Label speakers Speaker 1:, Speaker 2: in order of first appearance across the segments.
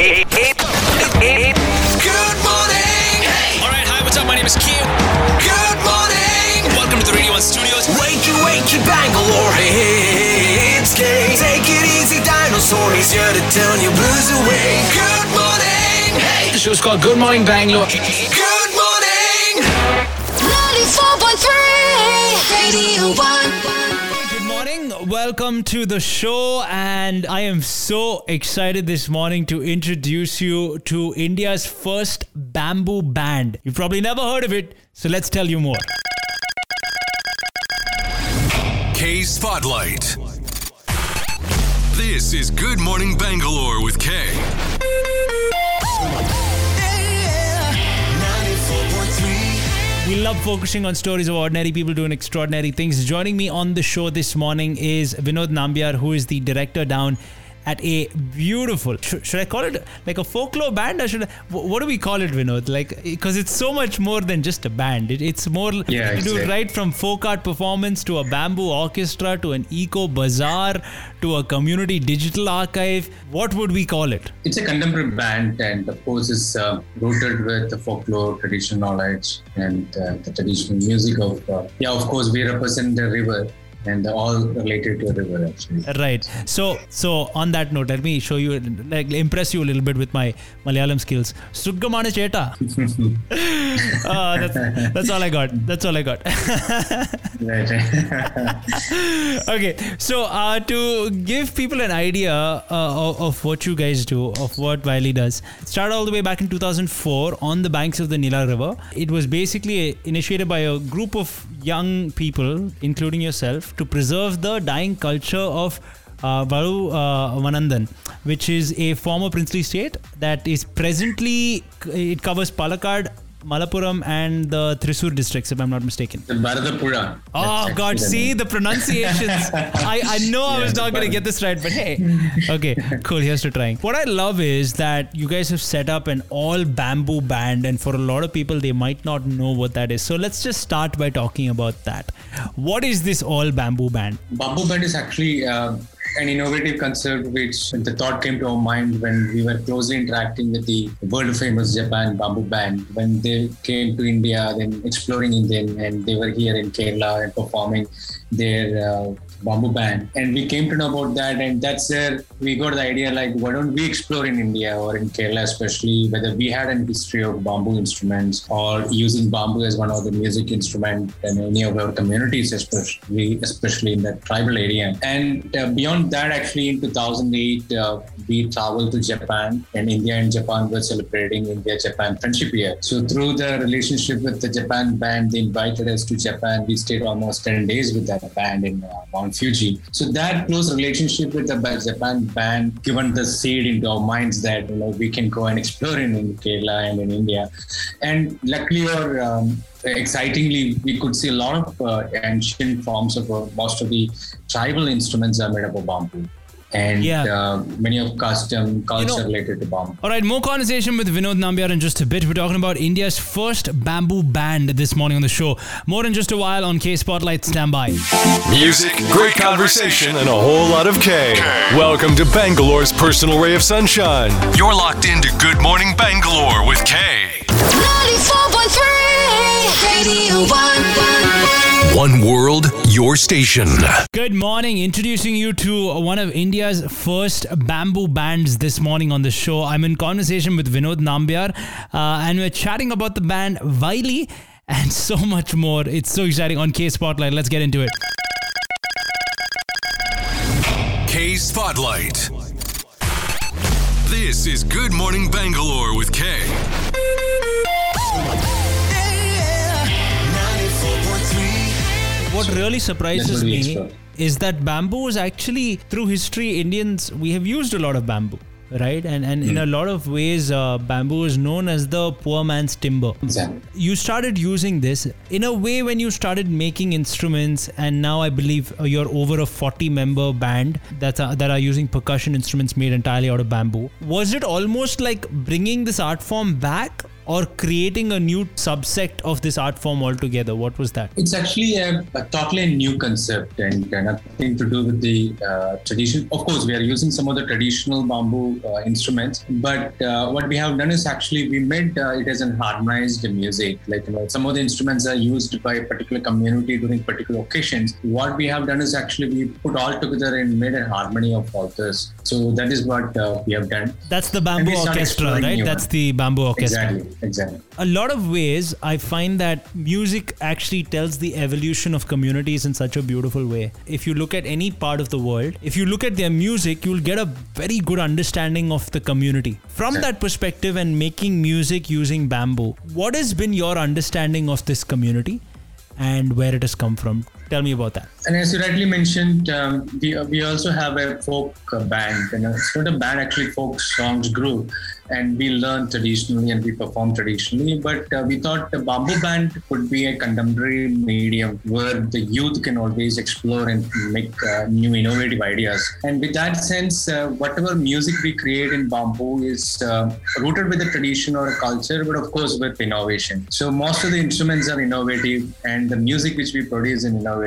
Speaker 1: Good morning.
Speaker 2: All right, hi, what's up? My name is Q.
Speaker 1: Good morning.
Speaker 2: Welcome to the Radio 1 studios.
Speaker 1: Wakey, wakey, Bangalore. It's K. Take it easy, dinosaur. He's here to turn your blues away. Good morning. Hey.
Speaker 2: The show's called Good Morning Bangalore.
Speaker 3: Welcome to the show. And I am so excited this morning to introduce you to India's first bamboo band. You've probably never heard of it, so let's tell you more.
Speaker 4: K Spotlight. This is Good Morning Bangalore with K.
Speaker 3: Focusing on stories of ordinary people doing extraordinary things. Joining me on the show this morning is Vinod Nambiar, who is the director down at a beautiful. Should, should I call it like a folklore band, or should I, what do we call it, Vinod? Like because it's so much more than just a band. It, it's more
Speaker 5: Yeah,
Speaker 3: you do
Speaker 5: exactly.
Speaker 3: right from folk art performance to a bamboo orchestra to an eco bazaar to a community digital archive. What would we call it?
Speaker 5: It's a contemporary band, and of course, it's uh, rooted with the folklore, traditional knowledge, and uh, the traditional music of. Uh, yeah, of course, we represent the river, and all related to the river actually.
Speaker 3: Right. So, so on that note, let me show you, like, impress you a little bit with my Malayalam skills. Suggamana Cheta. uh, that's, that's all I got. That's all I got. Okay. So, uh, to give people an idea uh, of, of what you guys do, of what Vayali does, start all the way back in 2004 on the banks of the Nila River. It was basically initiated by a group of young people, including yourself, to preserve the dying culture of uh, Varu uh, Vanandan, which is a former princely state that is presently, it covers Palakkad, Malappuram, and the Thrissur districts, if I'm not mistaken.
Speaker 5: the Bharathapuzha.
Speaker 3: Oh
Speaker 5: That's
Speaker 3: God! See the pronunciations. I, I know I was not going to get this right, but hey, okay, cool. Here's to trying. What I love is that you guys have set up an all bamboo band, and for a lot of people, they might not know what that is. So let's just start by talking about that. What is this all bamboo band?
Speaker 5: Bamboo Band is actually uh, an innovative concept which the thought came to our mind when we were closely interacting with the world famous Japan Bamboo Band. When they came to India, then exploring Indian, and they were here in Kerala and performing their uh, bamboo band. And we came to know about that, and that's where we got the idea like, why don't we explore in India or in Kerala, especially whether we had an history of bamboo instruments or using bamboo as one of the music instrument in any of our communities, especially especially in the tribal area. And uh, beyond that, actually, in 2008, uh, we traveled to Japan, and India and Japan were celebrating India-Japan Friendship Year. So through the relationship with the Japan band, they invited us to Japan. We stayed almost 10 days with that band in uh, Mount Fuji. So that close relationship with the Japan band given the seed into our minds that you know we can go and explore in, in Kerala and in India. And luckily or um, excitingly, we could see a lot of uh, ancient forms of uh, most of the tribal instruments are made up of bamboo. And
Speaker 3: Yeah.
Speaker 5: uh, many of custom culture
Speaker 3: know-
Speaker 5: related to bamboo.
Speaker 3: All right, more conversation with Vinod Nambiar in just a bit. We're talking about India's first bamboo band this morning on the show. More in just a while on K Spotlight. Stand by.
Speaker 4: Music, great conversation, and a whole lot of K. Welcome to Bangalore's personal ray of sunshine. You're locked into Good Morning Bangalore with K.
Speaker 6: 94.3 Radio 1.
Speaker 4: One world, your station.
Speaker 3: Good morning. Introducing you to one of India's first bamboo bands this morning on the show. I'm in conversation with Vinod Nambiar, uh, and we're chatting about the band Vayali and so much more. It's so exciting on K Spotlight. Let's get into it.
Speaker 4: K Spotlight. This is Good Morning Bangalore with K.
Speaker 3: What really surprises
Speaker 5: That's
Speaker 3: me is that bamboo is actually, through history, Indians, we have used a lot of bamboo. Right, and and in a lot of ways, uh, bamboo is known as the poor man's timber.
Speaker 5: Exactly.
Speaker 3: you started using this in a way when you started making instruments and now i believe uh, you're over a 40 member band that are, that are using percussion instruments made entirely out of bamboo was it almost like bringing this art form back or creating a new subsect of this art form altogether? What was that?
Speaker 5: It's actually a, a totally new concept and nothing to do with the uh, tradition. Of course, we are using some of the traditional bamboo uh, instruments, but uh, what we have done is actually we made uh, it as an harmonized music. Like you know, some of the instruments are used by a particular community during particular occasions. What we have done is actually we put all together and made a harmony of all this. So that is what uh, we have done.
Speaker 3: That's the bamboo orchestra, right? That's the bamboo orchestra.
Speaker 5: Exactly, exactly.
Speaker 3: a lot of ways i find that music actually tells the evolution of communities in such a beautiful way. If you look at any part of the world if you look at their music you'll get a very good understanding of the community. From that perspective and making music using bamboo what has been your understanding of this community and where it has come from tell me about that
Speaker 5: And as you rightly mentioned, um, we, we also have a folk uh, band. You know, it's not a band actually. Folk songs grew, and we learn traditionally and we perform traditionally. But uh, we thought the bamboo band could be a contemporary medium where the youth can always explore and make uh, new innovative ideas. And with that sense, uh, whatever music we create in bamboo is uh, rooted with a tradition or a culture, but of course with innovation. So most of the instruments are innovative, and the music which we produce is innovative.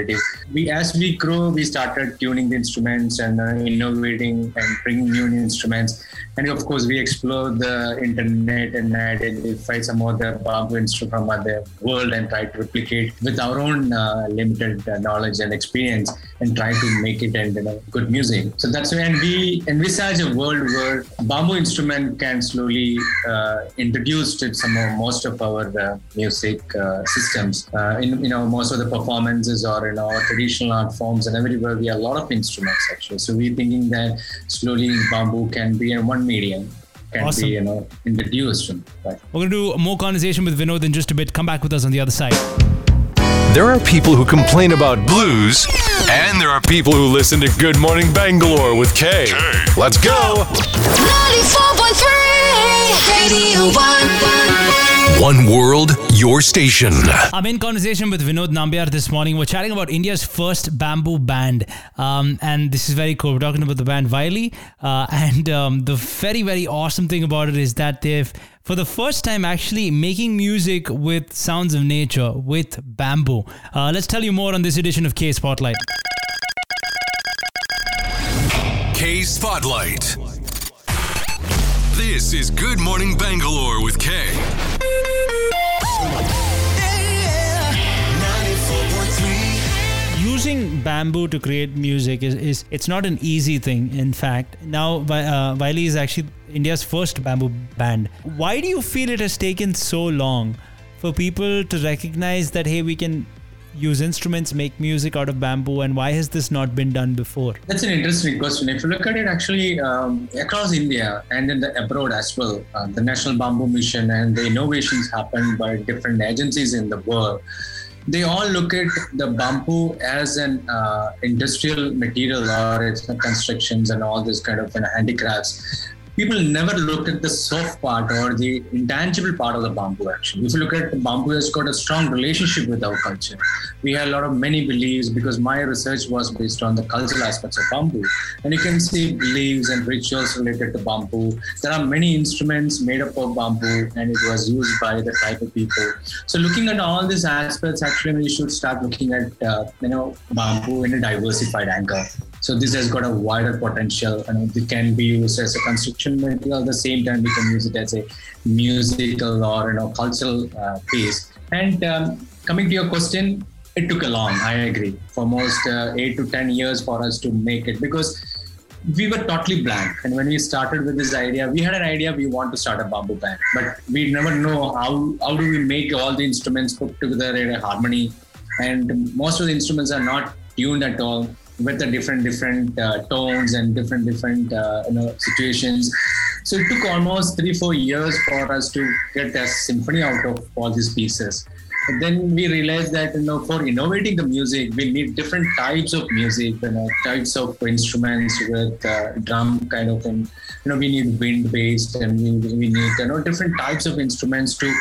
Speaker 5: We, as we grow, we started tuning the instruments and uh, innovating and bringing new instruments. And of course, we explore the internet and identify some of the bamboo instruments from other world and try to replicate with our own uh, limited uh, knowledge and experience and try to make it and you know, good music. So that's when we envisage a world where bamboo instrument can slowly uh, introduce to some of most of our uh, music uh, systems. Uh, in you know most of the performances or in our traditional art forms and everywhere we have a lot of instruments actually. So we're thinking that slowly bamboo can be in one medium. Can
Speaker 3: Awesome.
Speaker 5: be you know introduced. Right.
Speaker 3: we're going to do more conversation with vinod in just a bit come back with us on the other side
Speaker 4: There are people who complain about blues, and there are people who listen to Good Morning Bangalore with Kay. Let's go.
Speaker 6: 94.3 Radio 1.
Speaker 4: One world, your station.
Speaker 3: I'm in conversation with Vinod Nambiar this morning. We're chatting about India's first bamboo band. Um, and this is very cool. We're talking about the band Vayali. Uh, and um, the very, very awesome thing about it is that they've, for the first time, actually making music with sounds of nature, with bamboo. Uh, let's tell you more on this edition of K Spotlight.
Speaker 4: K Spotlight. This is Good Morning Bangalore with Kay.
Speaker 3: Using bamboo to create music is, is it's not an easy thing in fact now uh, Vayali is actually india's first bamboo band why do you feel it has taken so long for people to recognize that hey we can use instruments make music out of bamboo and why has this not been done before
Speaker 5: That's an interesting question. If you look at it actually um, across India and in the abroad as well, uh, the National Bamboo Mission and the innovations happened by different agencies in the world. They all look at the bamboo as an uh, industrial material or it's constructions and all this kind of you know, handicrafts. People never looked at the soft part or the intangible part of the bamboo actually. If you look at bamboo has got a strong relationship with our culture. We have a lot of many beliefs because my research was based on the cultural aspects of bamboo. And you can see beliefs and rituals related to bamboo. There are many instruments made up of bamboo and it was used by the tribal people. So looking at all these aspects, actually we should start looking at uh, you know bamboo in a diversified angle. So this has got a wider potential and it can be used as a construction material. At the same time, we can use it as a musical or you know cultural uh, piece. And um, coming to your question, it took a long. I agree. For most uh, eight to ten years for us to make it because we were totally blank. And when we started with this idea, we had an idea we want to start a bamboo band, but we never know how how do we make all the instruments put together in a harmony. And most of the instruments are not tuned at all with the different different uh, tones and different different uh, you know situations. So it took almost three four years for us to get a symphony out of all these pieces. But then we realized that you know for innovating the music, we need different types of music, you know, types of instruments with uh, drum kind of thing. You know, we need wind based and we, we need you know different types of instruments to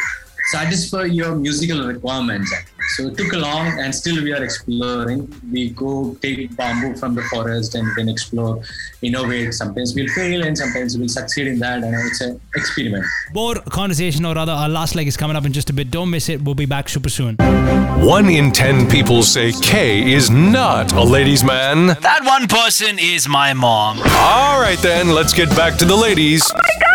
Speaker 5: satisfy your musical requirements. So it took a long, and still we are exploring. We go take bamboo from the forest and then explore, innovate. Sometimes we'll fail, and sometimes we'll succeed in that. And it's an experiment.
Speaker 3: More conversation, or rather, our last leg is coming up in just a bit. Don't miss it. We'll be back super soon.
Speaker 4: One in ten people say K is not a ladies' man.
Speaker 2: That one person is my mom.
Speaker 4: All right, then, let's get back to the ladies. Oh yeah,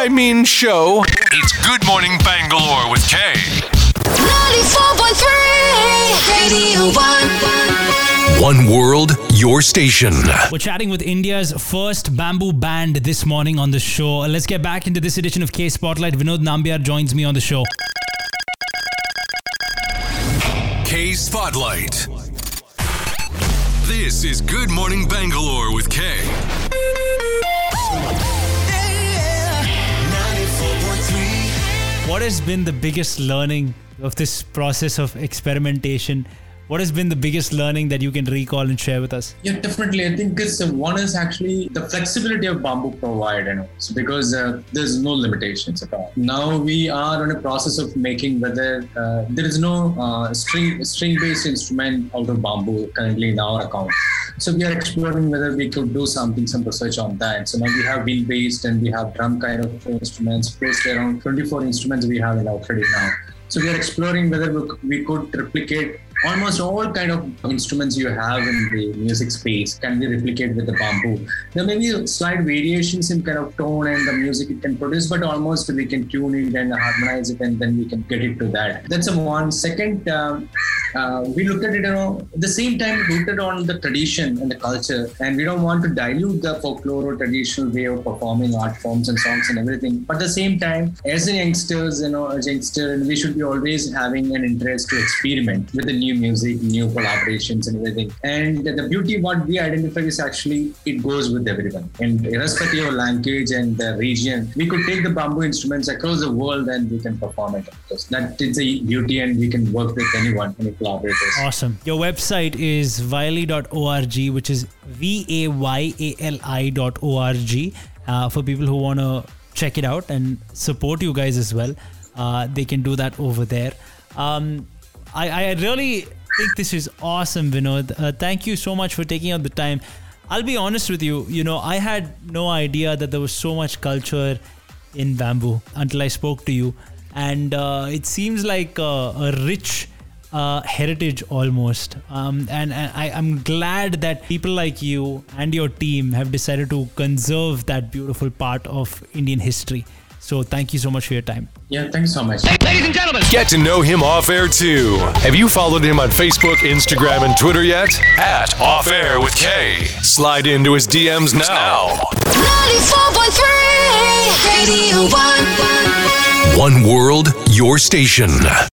Speaker 4: I mean, show. It's Good Morning Bangalore with K.
Speaker 6: 94.3 Radio 1.
Speaker 4: One world, your station.
Speaker 3: We're chatting with India's first bamboo band this morning on the show. Let's get back into this edition of K Spotlight. Vinod Nambiar joins me on the show.
Speaker 4: K Spotlight. This is Good Morning Bangalore with K.
Speaker 3: What has been the biggest learning of this process of experimentation? What has been the biggest learning that you can recall and share with us?
Speaker 5: Yeah, definitely. I think it's uh, one is actually the flexibility of bamboo provide, you know, so because uh, there's no limitations at all. Now we are in a process of making whether uh, there is no uh, string string based instrument out of bamboo currently in our account. So we are exploring whether we could do something, some research on that. So now we have wheel based and we have drum kind of instruments. Close around 24 instruments we have in our credit now. So we are exploring whether we could replicate almost all kind of instruments you have in the music space can be replicated with the bamboo. There may be slight variations in kind of tone and the music it can produce, but almost we can tune it and harmonize it, and then we can get it to that. That's a one. Second, um, uh, we look at it, you know, at the same time rooted on the tradition and the culture, and we don't want to dilute the folklore or traditional way of performing art forms and songs and everything. But at the same time, as youngsters, you know, as youngster, we should be always having an interest to experiment with the new music, new collaborations and everything. And the beauty, what we identify is actually it goes with everyone. And irrespective of language and the region, we could take the bamboo instruments across the world and we can perform it. That is a beauty, and we can work with anyone, any collaborators.
Speaker 3: Awesome. Your website is vayali.org, which is V A Y A L I dot org. Uh, for people who want to check it out and support you guys as well, uh, they can do that over there. Um, I, I really think this is awesome, Vinod. Uh, thank you so much for taking out the time. I'll be honest with you, you know, I had no idea that there was so much culture in bamboo until I spoke to you. And uh, it seems like a, a rich uh, heritage almost. Um, and and I, I'm glad that people like you and your team have decided to conserve that beautiful part of Indian history. So thank you so much for your time.
Speaker 5: Yeah, thanks so much.
Speaker 2: Ladies and gentlemen,
Speaker 4: Get to know him off air too. Have you followed him on Facebook, Instagram, and Twitter yet? At Off Air with K. Slide into his DMs now.
Speaker 6: 94.3 Radio 1.
Speaker 4: One world, your station.